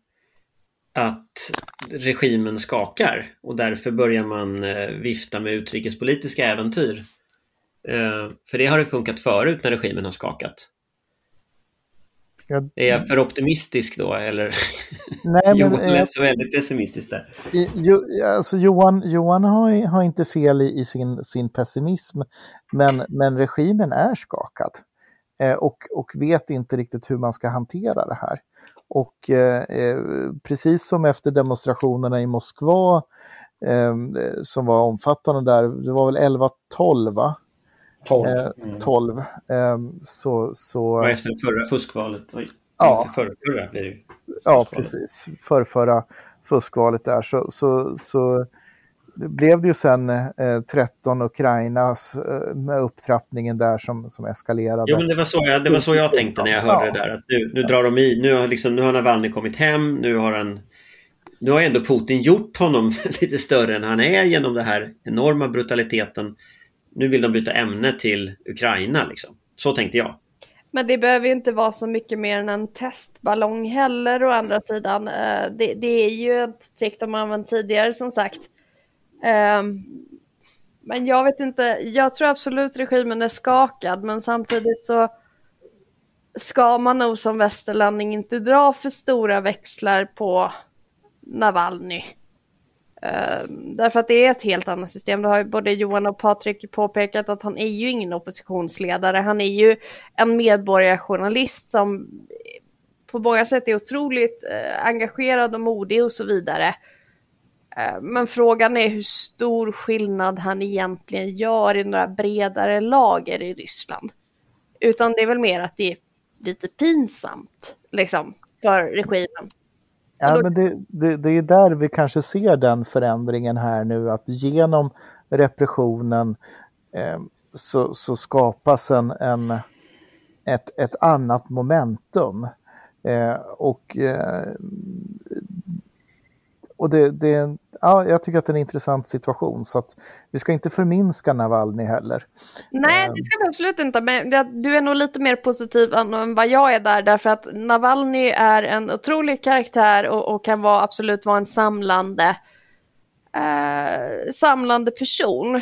att regimen skakar och därför börjar man eh, vifta med utrikespolitiska äventyr. för det har det funkat förut när regimen har skakat. Jag, är jag för optimistisk då eller? Nej, men, Johan lät så väldigt pessimistisk där. Jo, alltså Johan, Johan har, har inte fel i, i, sin, sin pessimism, men, men regimen är skakad eh, och, och vet inte riktigt hur man ska hantera det här. Och eh, eh precis som efter demonstrationerna i Moskva eh, som var omfattande där, det var väl 11-12 va? 12. Eh, 12. Eh, så, så... Och efter förra fuskvalet. Ja. För förra blir det Ja, precis. För förra fuskvalet där så, så, så blev det ju sen eh, 13 Ukrainas eh, med upptrappningen där som, som eskalerade. Jo, men det var, så jag, det var så jag tänkte när jag hörde ja. det där. Att nu, nu drar de i, nu har, liksom, nu har Navalny kommit hem, nu har han nu har ändå Putin gjort honom lite större än han är genom den här enorma brutaliteten nu vill de byta ämne till Ukraina. Liksom. Så tänkte jag. Men det behöver ju inte vara så mycket mer än en testballong heller å andra sidan. Eh, det, det är ju ett trick de har använt tidigare som sagt. Ehm, men jag vet inte, jag tror absolut regimen är skakad men samtidigt så ska man nog som västerlänning inte dra för stora växlar på Navalny. Um, därför att det är ett helt annat system. Det har ju både Johan och Patrik påpekat att han är ju ingen oppositionsledare. Han är ju en medborgarjournalist som på många sätt är otroligt uh, engagerad och modig och så vidare. Uh, men frågan är hur stor skillnad han egentligen gör i några bredare lager i Ryssland. Utan det är väl mer att det är lite pinsamt liksom för regimen. Ja, men det, det, det är där vi kanske ser den förändringen här nu att genom repressionen eh, så, så, skapas en, en, ett, ett annat momentum. Eh, och eh, och det, det, ja, jag tycker att det är en intressant situation så att vi ska inte förminska Navalny heller. Nej, det ska vi absolut inte. Men du är nog lite mer positiv än vad jag är där därför att Navalny är en otrolig karaktär och, och kan vara, absolut vara en samlande, eh, samlande person.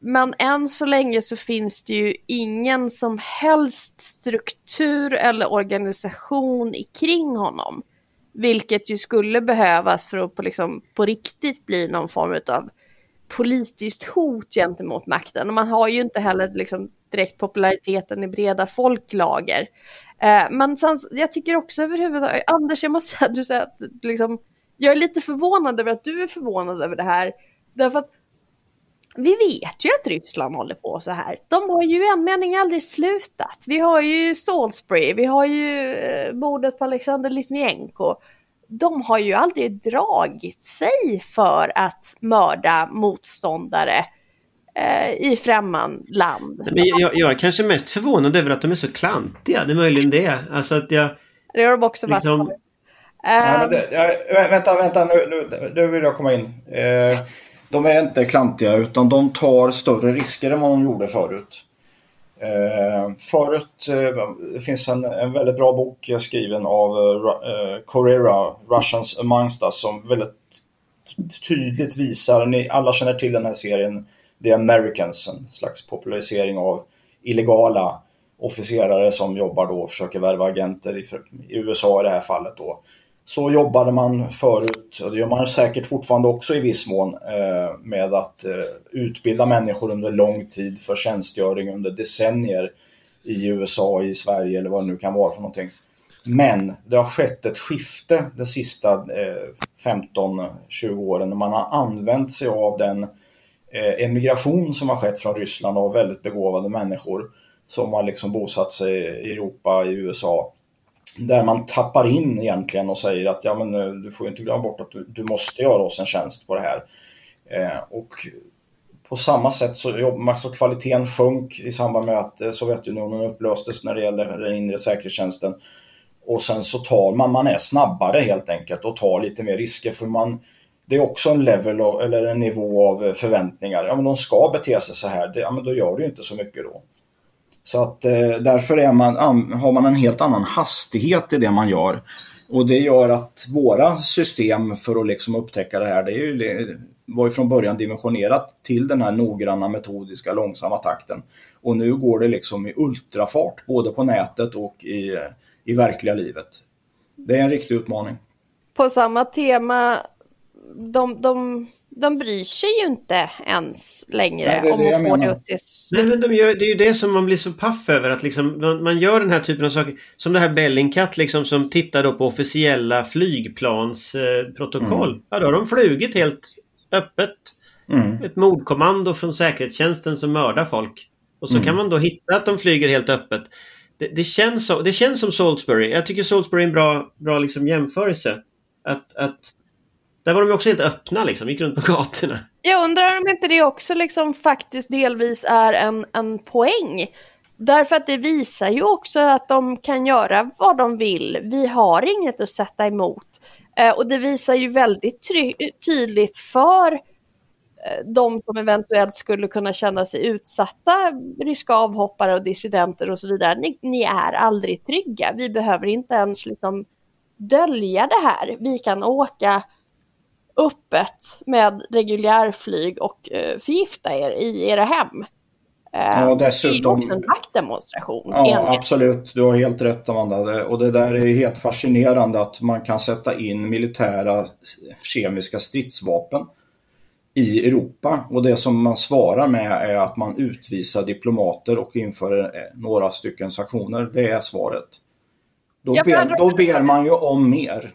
Men än så länge så finns det ju ingen som helst struktur eller organisation kring honom. Vilket ju skulle behövas för att på, liksom, på riktigt bli någon form av politiskt hot gentemot makten. Och man har ju inte heller liksom, direkt populariteten i breda folklager. Eh, men sen, jag tycker också överhuvudtaget, Anders jag måste säga att du säger att liksom, jag är lite förvånad över att du är förvånad över det här. Därför att vi vet ju att Ryssland håller på så här. De har ju en mening aldrig slutat. Vi har ju Salisbury, vi har ju eh, mordet på Alexander Litvinenko. De har ju aldrig dragit sig för att mörda motståndare eh, i främmande land. Men jag, jag är kanske mest förvånad över att de är så klantiga. Det är möjligen det. Alltså att jag... Det har de också varit. Liksom... Ja, men det, ja, vänta, vänta, nu, nu, nu vill jag komma in. Eh, de är inte klantiga utan de tar större risker än vad de gjorde förut. Eh, förut, eh, det finns en, en väldigt bra bok skriven av eh, eh, Correra, Russians Amongst Us, som väldigt tydligt visar, ni alla känner till den här serien The Americans, en slags popularisering av illegala officerare som jobbar då och försöker värva agenter i, i USA i det här fallet då. Så jobbade man förut, och det gör man säkert fortfarande också i viss mån, eh, med att eh, utbilda människor under lång tid för tjänstgöring under decennier i USA, i Sverige eller vad det nu kan vara för någonting. Men det har skett ett skifte de sista eh, 15-20 åren när man har använt sig av den emigration som har skett från Ryssland av väldigt begåvade människor som har liksom bosatt sig i Europa, i USA där man tappar in egentligen och säger att ja, men, eh, du får inte glömma bort att du, du måste göra oss en tjänst på det här. Eh, och på samma sätt så jobbar så alltså kvaliteten sjönk i samband med att eh, Sovjetunionen upplöstes när det gäller den inre säkerhetstjänsten. Och sen så tar man, man är snabbare helt enkelt och tar lite mer risker för man det är också en level eller en nivå av eh, förväntningar. Ja men de ska bete sig så här, det, ja men då gör du inte så mycket då. Så att eh, därför är man, har man en helt annan hastighet i det man gör. Och det gör att våra system för att liksom upptäcka det här, det, är ju, det var ju från början dimensionerat till den här noggranna, metodiska, långsamma takten. Och nu går det liksom i ultrafart, både på nätet och i, i verkliga livet. Det är en riktig utmaning. På samma tema, de, de de bryr sig ju inte ens längre Nej, det om att få det att se Nej, men de gör, Det är ju det som man blir så paff över att liksom, man, man gör den här typen av saker. Som det här Bellingcat liksom som tittar då på officiella flygplansprotokoll. Eh, mm. Ja, då har de flugit helt öppet. Mm. Ett mordkommando från säkerhetstjänsten som mördar folk. Och så mm. kan man då hitta att de flyger helt öppet. Det, det, känns, så, det känns som Salisbury. Jag tycker Salisbury är en bra, bra liksom jämförelse. Att, att där var de också helt öppna liksom, gick runt på gatorna. Jag undrar om inte det också liksom faktiskt delvis är en, en poäng. Därför att det visar ju också att de kan göra vad de vill. Vi har inget att sätta emot. Eh, och det visar ju väldigt tydligt för eh, de som eventuellt skulle kunna känna sig utsatta, ryska avhoppare och dissidenter och så vidare. Ni, ni är aldrig trygga. Vi behöver inte ens liksom dölja det här. Vi kan åka öppet med reguljärflyg och eh, förgifta er i era hem. Eh, ja, dessutom. Det är också en maktdemonstration. Ja, enligt. absolut. Du har helt rätt Amanda. Och det där är helt fascinerande att man kan sätta in militära kemiska stridsvapen i Europa. Och det som man svarar med är att man utvisar diplomater och inför eh, några stycken sanktioner. Det är svaret. Då, ber, då ber man ju om mer.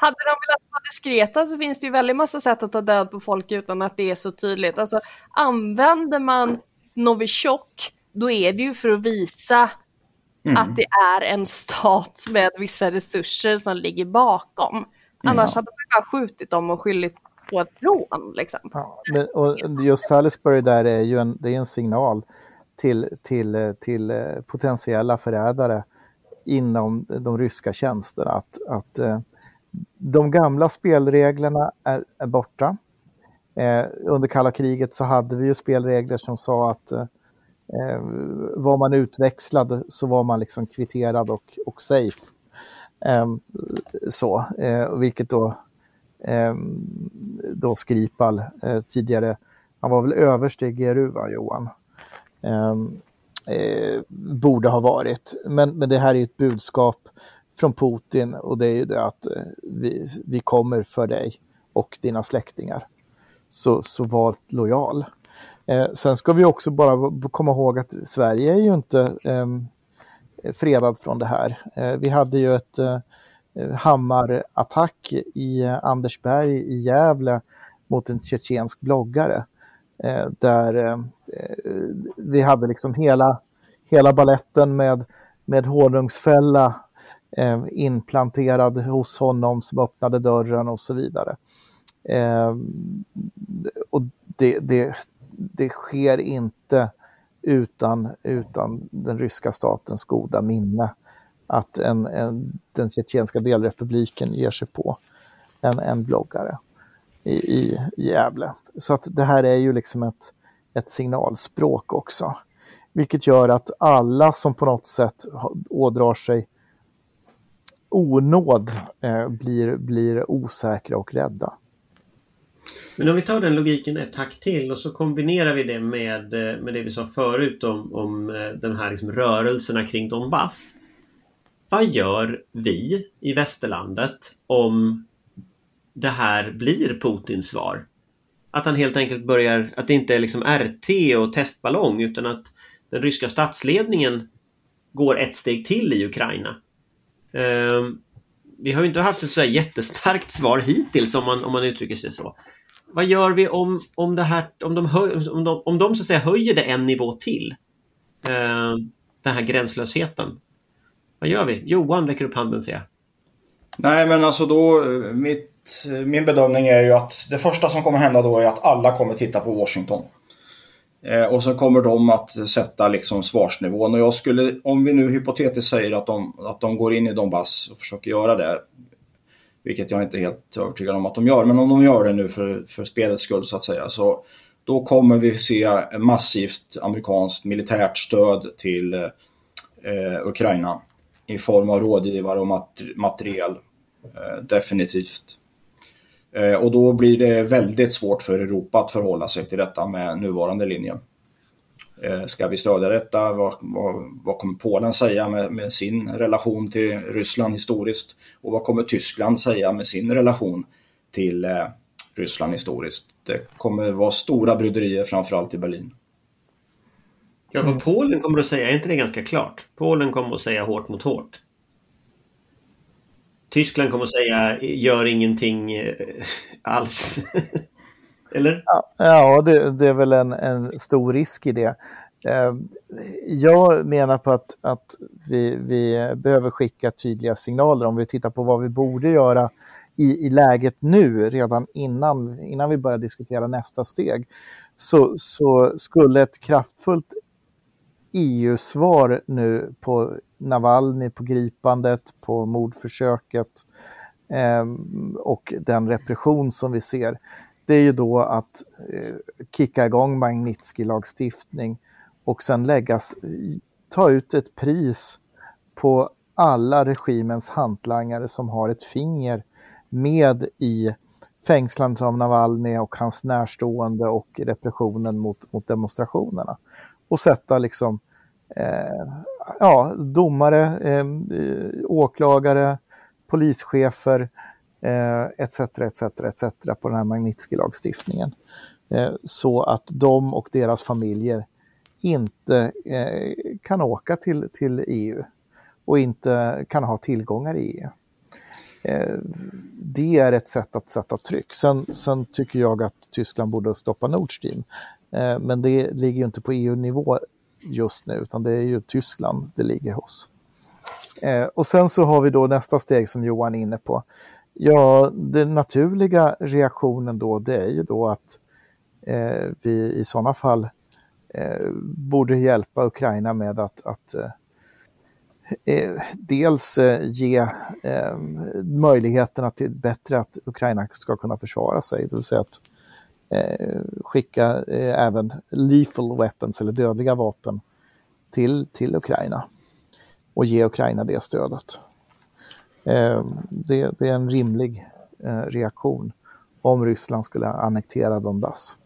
Hade de velat vara diskreta så finns det ju väldigt massa sätt att ta död på folk utan att det är så tydligt. Alltså använder man Novichok, då är det ju för att visa mm. att det är en stat med vissa resurser som ligger bakom. Mm. Annars hade man bara skjutit dem och skyllit på ett rån. Liksom. Ja, men, och just Salisbury där är ju en, det är en signal till, till, till eh, potentiella förrädare inom de ryska tjänsterna att, att eh, de gamla spelreglerna är, är borta. Eh, under kalla kriget så hade vi ju spelregler som sa att eh, var man utväxlad så var man liksom kvitterad och, och safe. Eh, så, eh, vilket då, eh, då Skripal eh, tidigare, han var väl överste i GRU va, Johan? Ehm, eh, borde ha varit. Men, men det här är ett budskap från Putin och det är ju det att eh, vi, vi kommer för dig och dina släktingar. Så, så var lojal. Eh, sen ska vi också bara komma ihåg att Sverige är ju inte eh, fredad från det här. Eh, vi hade ju ett eh, eh hammarattack i eh, Andersberg i Gävle mot en tjetjensk bloggare. Eh, där eh, vi hade liksom hela, hela balletten med, med honungsfälla eh, inplanterad hos honom som öppnade dörren och så vidare. Eh, och det, det, det sker inte utan, utan den ryska statens goda minne att en, en, den tjetjenska delrepubliken ger sig på en, en bloggare i, i, i Gävle. Så att det här är ju liksom ett, ett signalspråk också. Vilket gör att alla som på något sätt ådrar sig onåd eh, blir, blir osäkra och rädda. Men om vi tar den logiken ett tack till och så kombinerar vi det med, eh, med det vi sa förut om, om eh, den här liksom rörelserna kring Donbass. Vad gör vi i västerlandet om det här blir Putins svar? Att han helt enkelt börjar, att det inte är liksom RT och testballong utan att den ryska statsledningen går ett steg till i Ukraina. Ehm, vi har ju inte haft ett så jättestarkt svar hittills om man, om man uttrycker sig så. Vad gör vi om, om, det här, om, de, höj, om, de, om de så att säga höjer det en nivå till? Eh, den här gränslösheten. Vad gör vi? Johan räcker upp handen ser jag. Nej men alltså då, mitt, min bedömning är ju att det första som kommer hända då är att alla kommer titta på Washington. Eh, och så kommer de att sätta liksom svarsnivån. Och jag skulle, om vi nu hypotetiskt säger att de, att de går in i Donbass och försöker göra det, vilket jag inte är helt övertygad om att de gör, men om de gör det nu för, för spelets skull så att säga, så då kommer vi se massivt amerikanskt militärt stöd till eh, Ukraina i form av rådgivare och mat materiel. Eh, definitivt. Eh, och då blir det väldigt svårt för Europa att förhålla sig till detta med nuvarande linje. Eh, ska vi stödja detta? Vad, vad, vad kommer Polen säga med, med, sin relation till Ryssland historiskt? Och vad kommer Tyskland säga med sin relation till eh, Ryssland historiskt? Det kommer vara stora bryderier framförallt i Berlin. Ja, vad Polen kommer att säga, är inte det ganska klart? Polen kommer att säga hårt mot hårt. Tyskland kommer att säga gör ingenting eh, alls. Eller? Ja, det, det, är väl en, en stor risk i det. Eh, jag menar på att, att vi, vi behöver skicka tydliga signaler om vi tittar på vad vi borde göra i, i läget nu, redan innan, innan vi börjar diskutera nästa steg, så, så skulle ett kraftfullt EU-svar nu på Navalny, på gripandet, på mordförsöket eh, och den repression som vi ser, det är ju då att eh, kicka igång Magnitsky-lagstiftning och sen läggas, eh, ta ut ett pris på alla regimens hantlangare som har ett finger med i fängslandet av Navalny och hans närstående och repressionen mot, mot demonstrationerna. Och sätta liksom eh, Eh, ja, domare, eh, åklagare, polischefer eh, etc. etc. etc. på den här Magnitsky-lagstiftningen. Eh, så att de och deras familjer inte eh, kan åka till, till EU och inte kan ha tillgångar i EU. Eh, det är ett sätt att sätta tryck. Sen, sen tycker jag att Tyskland borde stoppa Nord Stream. Eh, men det ligger ju inte på EU-nivå just nu, utan det är ju Tyskland det ligger hos. Eh, och sen så har vi då nästa steg som Johan är inne på. Ja, den naturliga reaktionen då, det är ju då att eh, vi i sådana fall eh, borde hjälpa Ukraina med att, att eh, eh dels eh, ge eh, möjligheterna till bättre att Ukraina ska kunna försvara sig, det vill säga att eh, Eh, skicka eh, även lethal weapons eller dödliga vapen till, till Ukraina och ge Ukraina det stödet. Eh, det, det, är en rimlig eh, reaktion om Ryssland skulle annektera Donbass.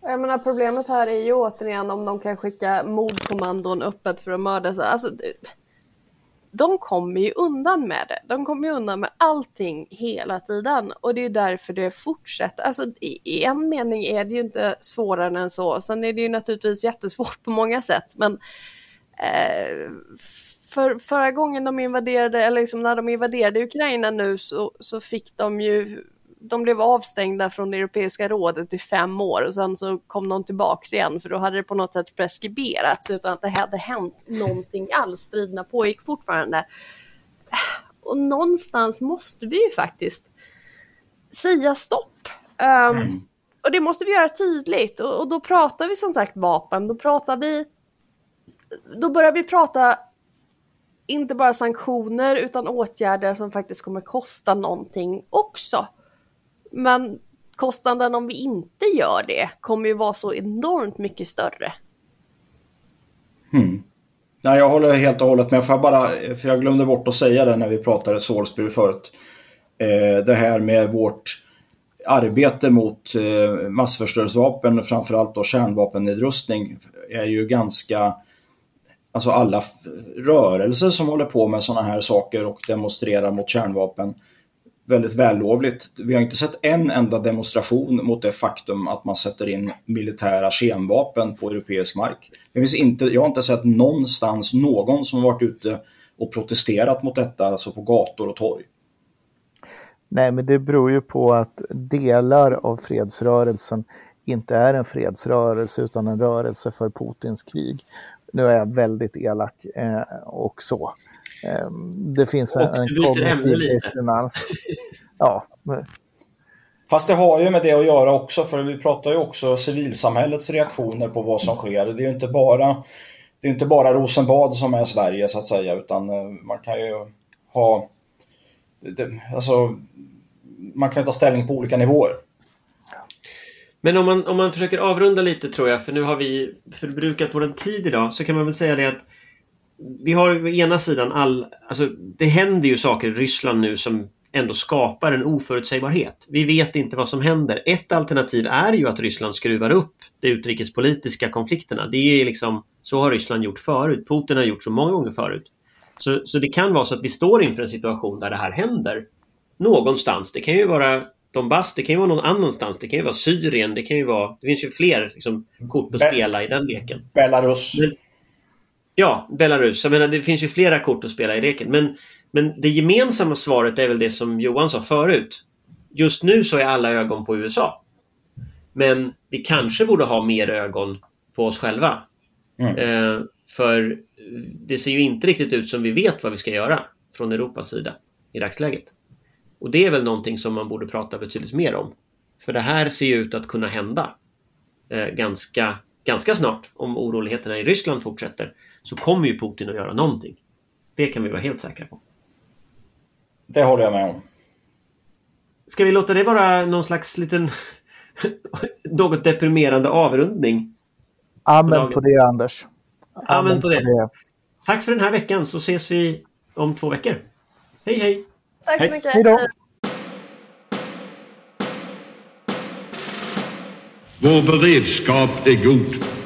Jag menar, problemet här är ju återigen om de kan skicka mordkommandon öppet för att mörda. Alltså, de kommer ju undan med det. De kommer ju undan med allting hela tiden och det är därför det fortsätter. Alltså i, en mening är det ju inte svårare än så. Sen är det ju naturligtvis jättesvårt på många sätt, men eh, för, förra gången de invaderade, eller liksom när de invaderade Ukraina nu så, så fick de ju de blev avstängda från det Europeiska rådet i fem år och sen så kom de tillbaks igen för då hade det på något sätt preskriberats utan att det hade hänt någonting alls. Striderna pågick fortfarande. Och någonstans måste vi ju faktiskt säga stopp. Um, och det måste vi göra tydligt och, och då pratar vi som sagt vapen, då pratar vi då börjar vi prata inte bara sanktioner utan åtgärder som faktiskt kommer kosta någonting också. Men kostnaden om vi inte gör det kommer ju vara så enormt mycket större. Hmm. Nej, jag håller helt och hållet med. För jag, bara, för jag glömde bort att säga det när vi pratade Salisbury förut. Eh, det här med vårt arbete mot eh, massförstörelsevapen, framförallt då kärnvapennedrustning, är ju ganska... Alltså alla rörelser som håller på med sådana här saker och demonstrerar mot kärnvapen väldigt vällovligt. Vi har inte sett en enda demonstration mot det faktum att man sätter in militära kemvapen på europeisk mark. Det finns inte, jag har inte sett någonstans någon som har varit ute och protesterat mot detta, alltså på gator och torg. Nej, men det beror ju på att delar av fredsrörelsen inte är en fredsrörelse utan en rörelse för Putins krig. Nu är jag väldigt elak eh, och så. Eh, det finns en, en kognitiv dissonans. Ja. Fast det har ju med det att göra också, för vi pratar ju också civilsamhällets reaktioner på vad som sker. Det är ju inte bara, det är inte bara Rosenbad som är Sverige så att säga, utan eh, man kan ju ha... Det, alltså, man kan ta ställning på olika nivåer. Men om man, om man försöker avrunda lite tror jag, för nu har vi förbrukat vår tid idag, så kan man väl säga det att vi har å ena sidan all, alltså det händer ju saker i Ryssland nu som ändå skapar en oförutsägbarhet. Vi vet inte vad som händer. Ett alternativ är ju att Ryssland skruvar upp de utrikespolitiska konflikterna. Det är liksom, så har Ryssland gjort förut. Putin har gjort så många gånger förut. Så, så det kan vara så att vi står inför en situation där det här händer. Någonstans. Det kan ju vara Donbass, det kan ju vara någon annanstans. Det kan ju vara Syrien, det kan ju vara... Det finns ju fler liksom, kort att spela i den leken. Belarus. Men, ja, Belarus. Jag menar, det finns ju flera kort att spela i leken. Men, men det gemensamma svaret är väl det som Johan sa förut. Just nu så är alla ögon på USA. Men vi kanske borde ha mer ögon på oss själva. Mm. Eh, för det ser ju inte riktigt ut som vi vet vad vi ska göra från Europas sida i dagsläget. Och det är väl någonting som man borde prata betydligt mer om. För det här ser ju ut att kunna hända eh, ganska, ganska snart. Om oroligheterna i Ryssland fortsätter så kommer ju Putin att göra någonting. Det kan vi vara helt säkra på. Det håller jag med om. Ska vi låta det vara någon slags liten något deprimerande avrundning? Amen på, på det Anders. Amen, Amen på, det. på det. Tack för den här veckan så ses vi om två veckor. Hej hej! Tack så hej. mycket! Hej då! Vår beredskap är god.